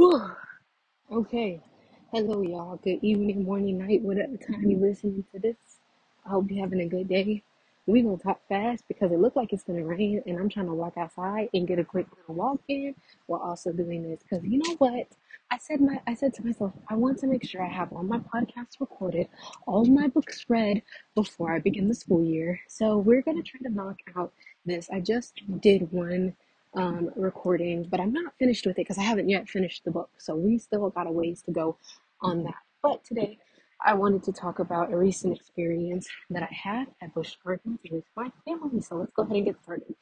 Whew. Okay. Hello, y'all. Good evening, morning, night, whatever time you're listening to this. I hope you're having a good day. we going to talk fast because it looked like it's going to rain, and I'm trying to walk outside and get a quick little walk in while also doing this. Because you know what? I said my I said to myself, I want to make sure I have all my podcasts recorded, all my books read before I begin the school year. So we're going to try to knock out this. I just did one um, recording, but I'm not finished with it because I haven't yet finished the book. So we still got a ways to go on that. But today, I wanted to talk about a recent experience that I had at Busch Gardens with my family. So let's go ahead and get started.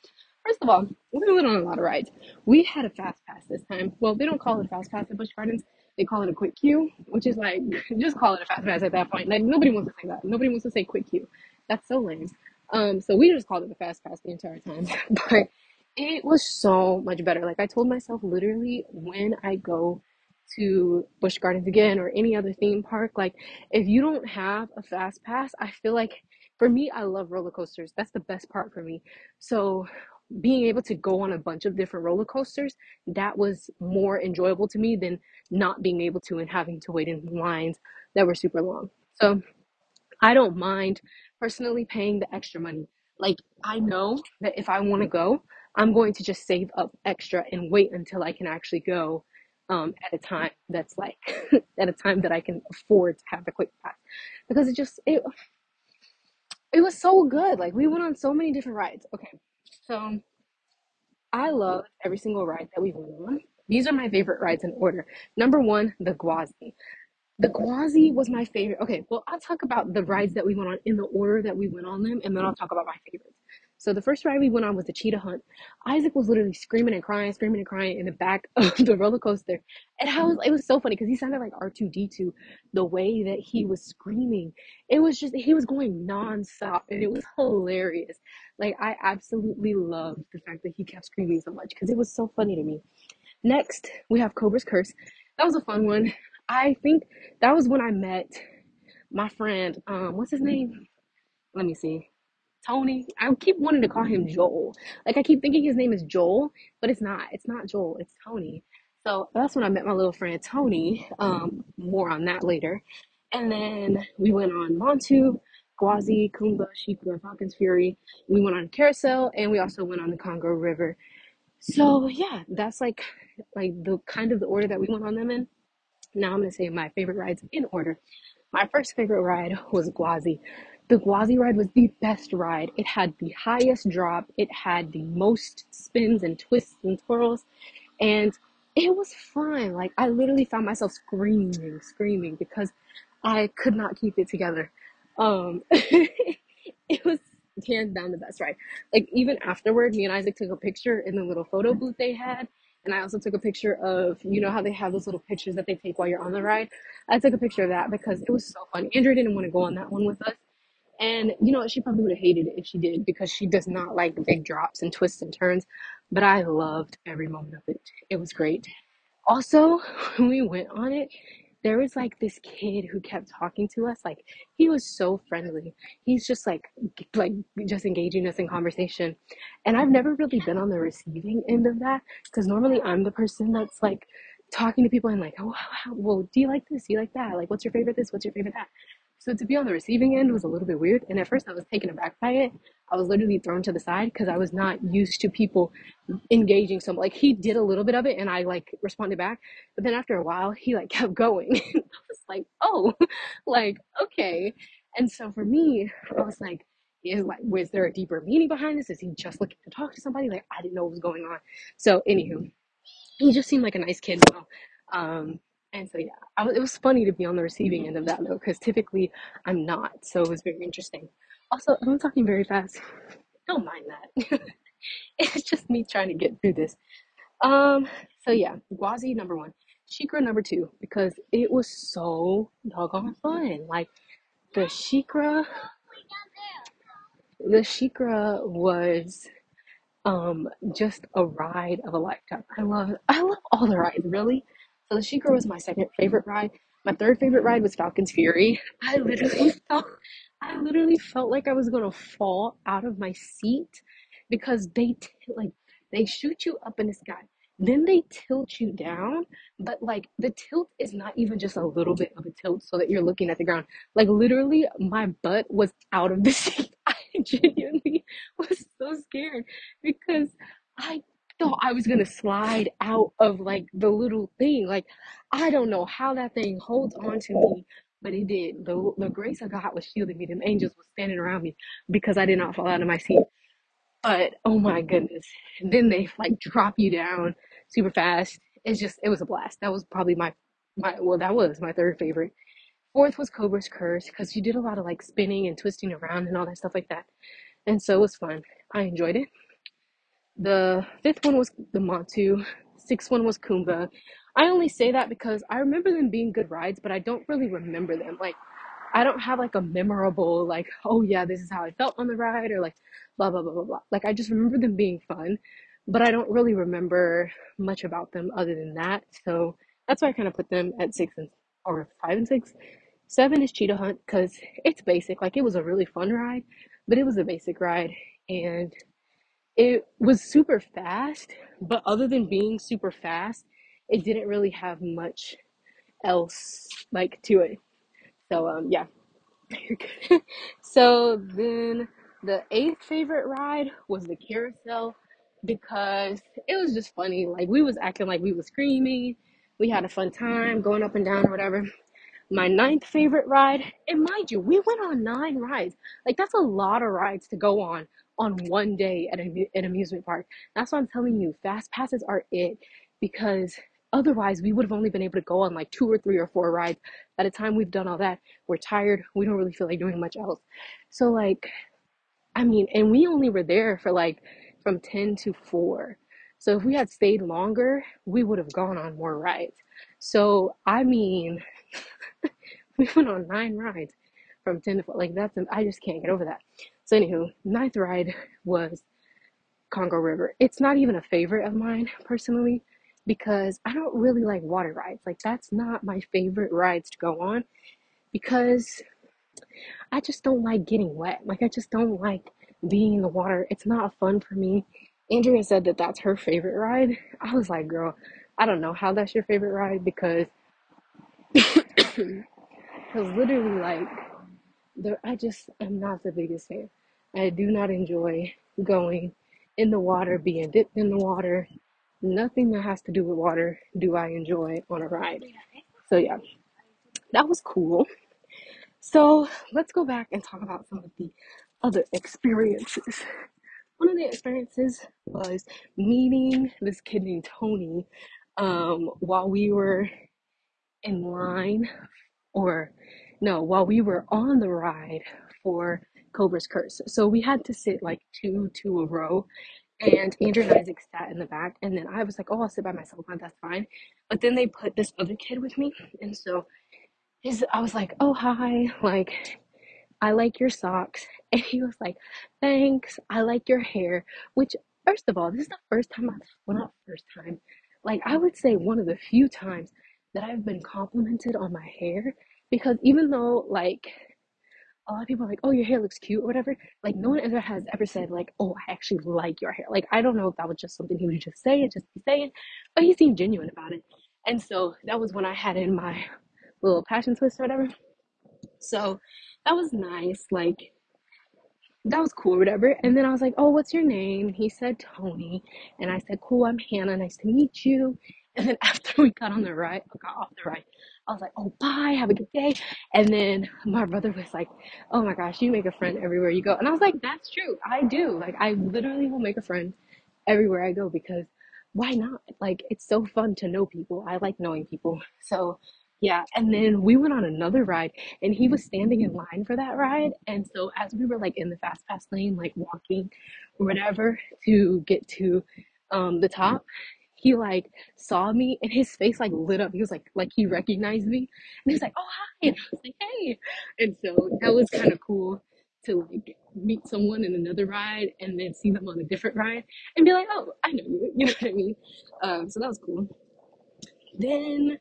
First of all, we went on a lot of rides. We had a fast pass this time. Well, they don't call it a fast pass at Busch Gardens. They call it a quick queue, which is like just call it a fast pass at that point. Like nobody wants to say that. Nobody wants to say quick queue. That's so lame. Um, so we just called it a fast pass the entire time. but it was so much better. Like I told myself literally when I go to Busch Gardens again or any other theme park, like if you don't have a fast pass, I feel like for me, I love roller coasters. That's the best part for me. So being able to go on a bunch of different roller coasters, that was more enjoyable to me than not being able to and having to wait in lines that were super long. So I don't mind personally paying the extra money. Like, I know that if I want to go, I'm going to just save up extra and wait until I can actually go um, at a time that's like at a time that I can afford to have the quick pass because it just it it was so good. Like we went on so many different rides. Okay, so I love every single ride that we went on. These are my favorite rides in order. Number one, the Gwazi. The Gwazi was my favorite. Okay, well, I'll talk about the rides that we went on in the order that we went on them, and then I'll talk about my favorites. So the first ride we went on was the cheetah hunt. Isaac was literally screaming and crying, screaming and crying in the back of the roller coaster. And I was it was so funny because he sounded like R2D2 the way that he was screaming. It was just he was going nonstop and it was hilarious. Like I absolutely loved the fact that he kept screaming so much because it was so funny to me. Next, we have Cobra's Curse. That was a fun one. I think that was when I met my friend. Um, what's his name? Let me see. Tony. I keep wanting to call him Joel. Like I keep thinking his name is Joel, but it's not. It's not Joel. It's Tony. So that's when I met my little friend Tony. Um, more on that later. And then we went on Montu, Gwazi, Kumba, SheiKra, Falcon's Fury. We went on Carousel, and we also went on the Congo River. So yeah, that's like like the kind of the order that we went on them in. Now I'm gonna say my favorite rides in order. My first favorite ride was Gwazi. The Gwazi ride was the best ride. It had the highest drop, it had the most spins and twists and twirls, and it was fun. Like, I literally found myself screaming, screaming because I could not keep it together. Um, it was hands down the best ride. Like, even afterward, me and Isaac took a picture in the little photo booth they had. And I also took a picture of, you know, how they have those little pictures that they take while you're on the ride. I took a picture of that because it was so fun. Andrew didn't want to go on that one with us and you know, she probably would have hated it if she did because she does not like big drops and twists and turns. But I loved every moment of it. It was great. Also, when we went on it, there was like this kid who kept talking to us. Like he was so friendly. He's just like like just engaging us in conversation. And I've never really been on the receiving end of that because normally I'm the person that's like talking to people and like, oh, well, do you like this? Do you like that? Like, what's your favorite this? What's your favorite that? So to be on the receiving end was a little bit weird. And at first I was taken aback by it. I was literally thrown to the side because I was not used to people engaging so like he did a little bit of it and I like responded back. But then after a while he like kept going. I was like, oh, like, okay. And so for me, I was like, is like was there a deeper meaning behind this? Is he just looking to talk to somebody? Like I didn't know what was going on. So anywho, he just seemed like a nice kid though. Um and so yeah, I was, it was funny to be on the receiving end of that though, because typically I'm not. So it was very interesting. Also, I'm talking very fast. Don't mind that. it's just me trying to get through this. Um. So yeah, Gwazi number one, SheiKra number two, because it was so doggone fun. Like the SheiKra, the SheiKra was um just a ride of a lifetime. I love I love all the rides really. So the SheiKra was my second favorite ride. My third favorite ride was Falcon's Fury. I literally felt I literally felt like I was gonna fall out of my seat because they t- like they shoot you up in the sky then they tilt you down, but like the tilt is not even just a little bit of a tilt so that you're looking at the ground. Like literally, my butt was out of the seat. I genuinely was so scared because I thought I was gonna slide out of like the little thing. Like I don't know how that thing holds on to me, but it did. The the grace of God was shielding me. Them angels were standing around me because I did not fall out of my seat. But oh my goodness. And then they like drop you down super fast. It's just it was a blast. That was probably my my well that was my third favorite. Fourth was Cobra's Curse because you did a lot of like spinning and twisting around and all that stuff like that. And so it was fun. I enjoyed it. The fifth one was the Montu. Sixth one was Kumba. I only say that because I remember them being good rides, but I don't really remember them. Like I don't have like a memorable like, oh yeah, this is how I felt on the ride or like blah blah blah blah blah. Like I just remember them being fun, but I don't really remember much about them other than that. So that's why I kind of put them at six and or five and six. Seven is Cheetah Hunt because it's basic. Like it was a really fun ride, but it was a basic ride and it was super fast. But other than being super fast, it didn't really have much else like to it. So um yeah, so then the eighth favorite ride was the carousel because it was just funny. Like we was acting like we was screaming. We had a fun time going up and down or whatever. My ninth favorite ride, and mind you, we went on nine rides. Like that's a lot of rides to go on on one day at an amusement park. That's why I'm telling you, fast passes are it because otherwise we would have only been able to go on like two or three or four rides. By the time we've done all that, we're tired. We don't really feel like doing much else. So like, I mean, and we only were there for like from 10 to 4. So if we had stayed longer, we would have gone on more rides. So I mean, we went on nine rides from 10 to 4. Like, that's, I just can't get over that. So, anywho, ninth ride was Congo River. It's not even a favorite of mine personally because I don't really like water rides. Like, that's not my favorite rides to go on because I just don't like getting wet. Like, I just don't like being in the water. It's not fun for me. Andrea said that that's her favorite ride. I was like, girl, I don't know how that's your favorite ride because because literally like the I just am not the biggest fan. I do not enjoy going in the water, being dipped in the water. Nothing that has to do with water do I enjoy on a ride. So yeah, that was cool. So let's go back and talk about some of the other experiences. One of the experiences was meeting this kid named Tony um, while we were in line or no, while we were on the ride for Cobra's Curse. So we had to sit like two to a row, and Andrew and Isaac sat in the back, and then I was like, "Oh, I'll sit by myself. That's fine." But then they put this other kid with me, and so his, I was like, "Oh, hi!" Like, I like your socks, and he was like, "Thanks. I like your hair." Which, first of all, this is the first time I've well, not first time, like I would say one of the few times that I've been complimented on my hair because even though like a lot of people are like, oh, your hair looks cute or whatever, like no one ever has ever said like, oh, I actually like your hair. Like I don't know if that was just something he would just say and just be saying, but he seemed genuine about it. And so that was when I had in my little passion twist or whatever. So that was nice. Like that was cool, whatever. And then I was like, oh, what's your name? he said Tony. And I said, cool, I'm Hannah. Nice to meet you. And then after we got on the ride, got off the ride, I was like, oh, bye, have a good day. And then my brother was like, oh my gosh, you make a friend everywhere you go. And I was like, that's true. I do. Like, I literally will make a friend everywhere I go because why not? Like, it's so fun to know people. I like knowing people. So, yeah. And then we went on another ride and he was standing in line for that ride. And so, as we were like in the fast pass lane, like walking or whatever to get to um, the top, he like saw me and his face like lit up. He was like like he recognized me and he was like, Oh hi and I was like, Hey and so that was kind of cool to like meet someone in another ride and then see them on a different ride and be like, Oh, I know you, you know what I mean? Um so that was cool. Then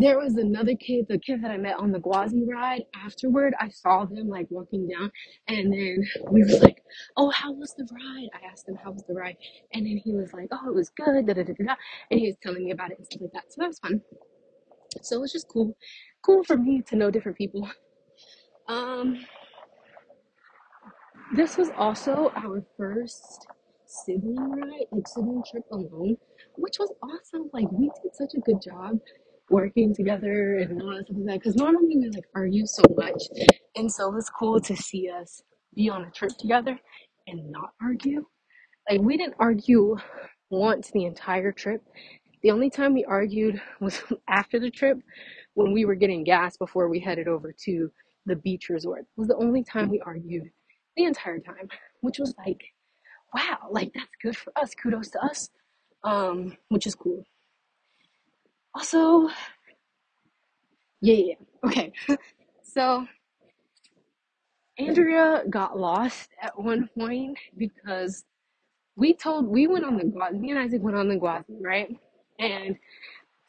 there was another kid, the kid that I met on the Gwazi ride. Afterward, I saw them like walking down, and then we were like, "Oh, how was the ride?" I asked him, "How was the ride?" And then he was like, "Oh, it was good." Da da da da. da," And he was telling me about it and stuff like that. So that was fun. So it was just cool, cool for me to know different people. Um, this was also our first sibling ride, like sibling trip alone, which was awesome. Like we did such a good job working together and all that stuff like that. Because normally we like argue so much, and so it was cool to see us be on a trip together and not argue. Like we didn't argue once the entire trip. The only time we argued was after the trip when we were getting gas before we headed over to the beach resort. It was the only time we argued the entire time, which was like, wow, like that's good for us. Kudos to us. Um, which is cool. Also, yeah, yeah. Okay. So Andrea got lost at one point because we told we went on the Gua- me and Isaac went on the Gwazi, right? And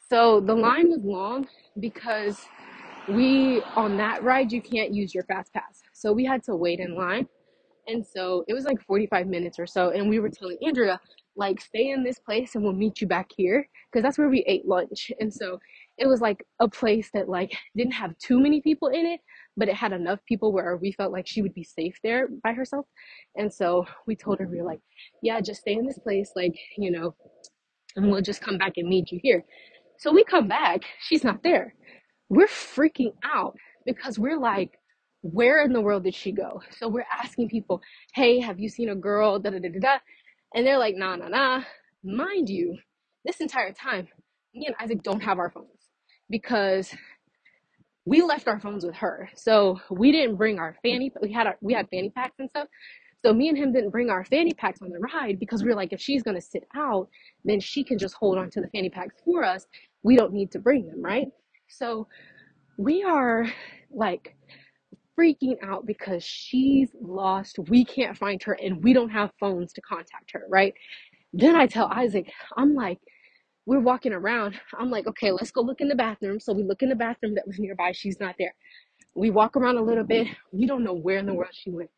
so the line was long because we on that ride you can't use your fast pass. So we had to wait in line And so it was like 45 minutes or so. And we were telling Andrea, like, stay in this place and we'll meet you back here. Because that's where we ate lunch. And so it was like a place that like didn't have too many people in it, but it had enough people where we felt like she would be safe there by herself. And so we told her, we were like, yeah, just stay in this place, like, you know, and we'll just come back and meet you here. So we come back, she's not there we're freaking out because we're like, where in the world did she go? So we're asking people, hey, have you seen a girl? Da da da da da. And they're like, nah, nah, nah. Mind you, this entire time, me and Isaac don't have our phones because we left our phones with her. So we didn't bring our fanny. We had our, we had fanny packs and stuff. So me and him didn't bring our fanny packs on the ride because we were like, if she's gonna sit out, then she can just hold on to the fanny packs for us. We don't need to bring them, right? So we are like freaking out because she's lost. We can't find her and we don't have phones to contact her, right? Then I tell Isaac, I'm like, we're walking around. I'm like, okay, let's go look in the bathroom. So we look in the bathroom that was nearby. She's not there. We walk around a little bit. We don't know where in the world she went.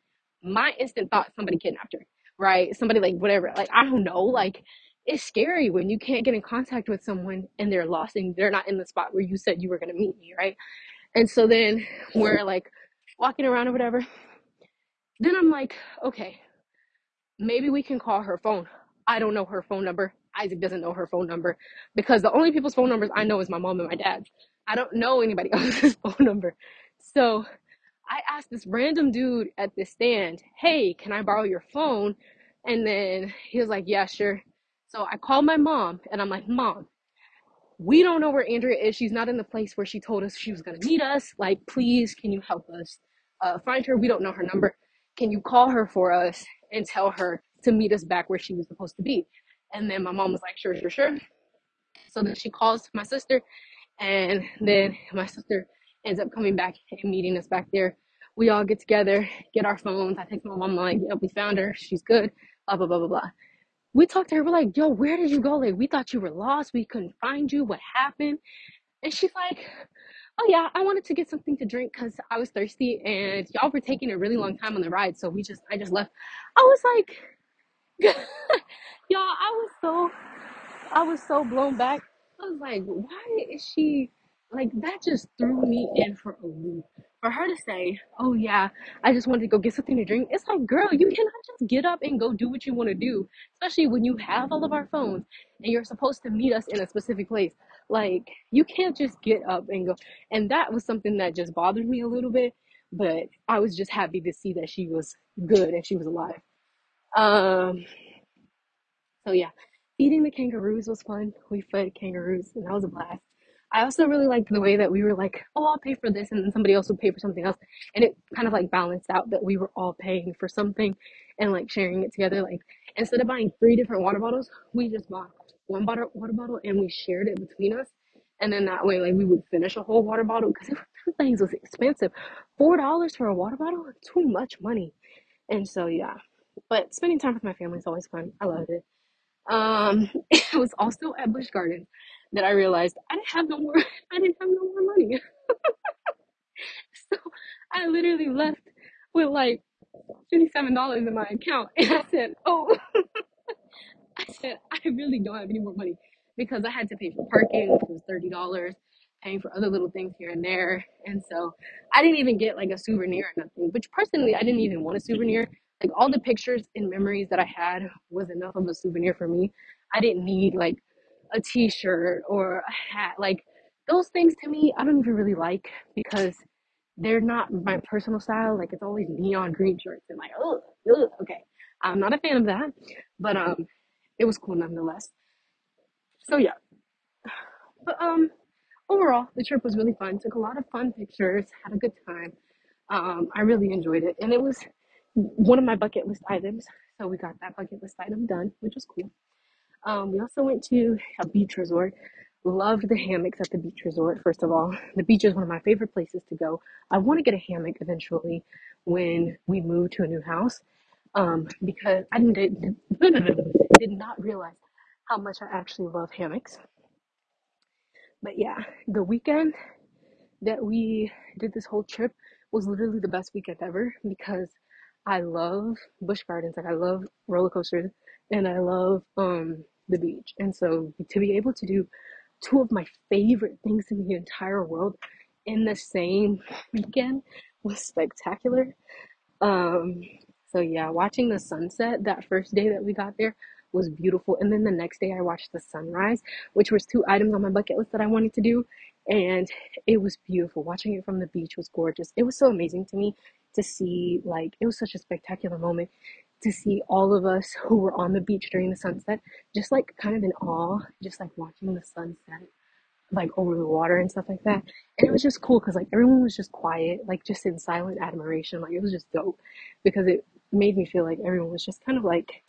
My instant thought, somebody kidnapped her, right? Somebody like whatever. Like, I don't know. Like, it's scary when you can't get in contact with someone and they're lost and they're not in the spot where you said you were going to meet me, right? And so then we're like walking around or whatever. Then I'm like, okay, maybe we can call her phone. I don't know her phone number. Isaac doesn't know her phone number because the only people's phone numbers I know is my mom and my dad's. I don't know anybody else's phone number. So I asked this random dude at the stand, hey, can I borrow your phone? And then he was like, yeah, sure. So I called my mom and I'm like, mom, we don't know where Andrea is. She's not in the place where she told us she was going to meet us. Like, please, can you help us uh, find her? We don't know her number. Can you call her for us and tell her to meet us back where she was supposed to be? And then my mom was like, sure, sure, sure. So then she calls my sister, and then my sister ends up coming back and meeting us back there. We all get together, get our phones. I text my mom, like, yeah, we found her. She's good. Blah, blah, blah, blah, blah we talked to her. We're like, yo, where did you go? Like, we thought you were lost. We couldn't find you. What happened? And she's like, oh, yeah, I wanted to get something to drink because I was thirsty and y'all were taking a really long time on the ride. So we just, I just left. I was like, y'all, I was so I was so blown back. I was like, why is she like that? Just threw me in for a loop. For her to say, oh yeah, I just wanted to go get something to drink. It's like, girl, you cannot just get up and go do what you want to do, especially when you have all of our phones and you're supposed to meet us in a specific place. Like, you can't just get up and go. And that was something that just bothered me a little bit. But I was just happy to see that she was good and she was alive. Um, so yeah, feeding the kangaroos was fun. We fed kangaroos, and that was a blast. I also really liked the way that we were like, "Oh, I'll pay for this," and then somebody else would pay for something else, and it kind of like balanced out that we were all paying for something and like sharing it together. Like instead of buying three different water bottles, we just bought one bottle water bottle and we shared it between us. And then that way, like we would finish a whole water bottle because things was expensive. Four dollars for a water bottle, too much money. And so yeah, but spending time with my family is always fun. I loved it. Um, it was also at Busch Gardens. That I realized I didn't have no more I didn't have no more money. So I literally left with like $57 in my account and I said, Oh I said, I really don't have any more money because I had to pay for parking, which was thirty dollars, paying for other little things here and there. And so I didn't even get like a souvenir or nothing. Which personally I didn't even want a souvenir. Like all the pictures and memories that I had was enough of a souvenir for me. I didn't need like a t shirt or a hat. Like those things to me I don't even really like because they're not my personal style. Like it's always neon green shirts and like, oh, okay. I'm not a fan of that. But um it was cool nonetheless. So yeah, but um, overall the trip was really fun. Took a lot of fun pictures, had a good time. Um, I really enjoyed it, and it was one of my bucket list items. So we got that bucket list item done, which was cool. Um, we also went to a beach resort. Loved the hammocks at the beach resort. First of all, the beach is one of my favorite places to go. I want to get a hammock eventually when we move to a new house um, because I didn't, did not realize how much I actually love hammocks. But yeah, the weekend that we did this whole trip was literally the best weekend ever because I love Busch Gardens, like I love roller coasters, and I love um the beach. And so to be able to do two of my favorite things in the entire world in the same weekend was spectacular. Um, so yeah, watching the sunset that first day that we got there was beautiful. And then the next day I watched the sunrise, which was two items on my bucket list that I wanted to do. And it was beautiful. Watching it from the beach was gorgeous. It was so amazing to me to see like it was such a spectacular moment to see all of us who were on the beach during the sunset, just like kind of in awe, just like watching the sunset like over the water and stuff like that. And it was just cool because like everyone was just quiet, like just in silent admiration. Like it was just dope because it made me feel like everyone was just kind of like,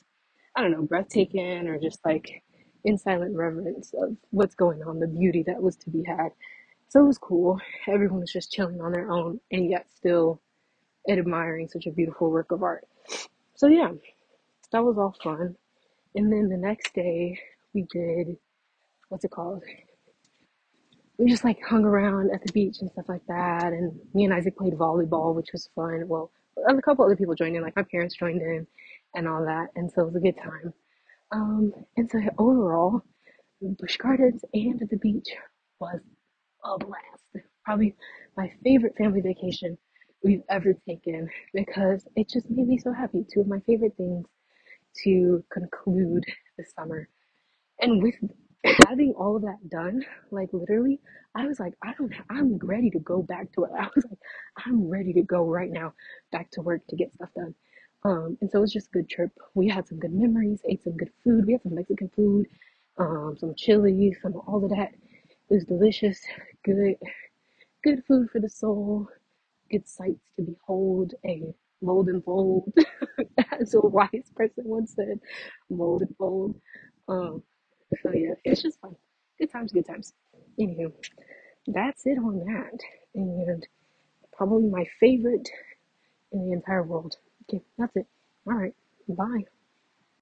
I don't know, breathtaking or just like in silent reverence of what's going on, the beauty that was to be had. So it was cool. Everyone was just chilling on their own and yet still admiring such a beautiful work of art. So yeah, that was all fun. And then the next day we did what's it called? we just like hung around at the beach and stuff like that. And me and Isaac played volleyball, which was fun. Well, a couple other people joined in, like my parents joined in and all that. And so it was a good time. Um, and so overall, Busch Gardens and the beach was a blast. Probably my favorite family vacation we've ever taken because it just made me so happy. Two of my favorite things to conclude the summer. And with having all of that done, like literally, I was like, I don't, I'm ready to go back to it. I was like, I'm ready to go right now back to work to get stuff done. Um, and so it was just a good trip. We had some good memories, ate some good food. We had some Mexican food, um, some chili, some all of that. It was delicious, good, good food for the soul, good sights to behold, a mold and fold, as a wise person once said, mold and fold. Um, so yeah, it's just fun. Good times, good times. Anywho, that's it on that. And probably my favorite in the entire world. Okay, that's it. All right. Bye.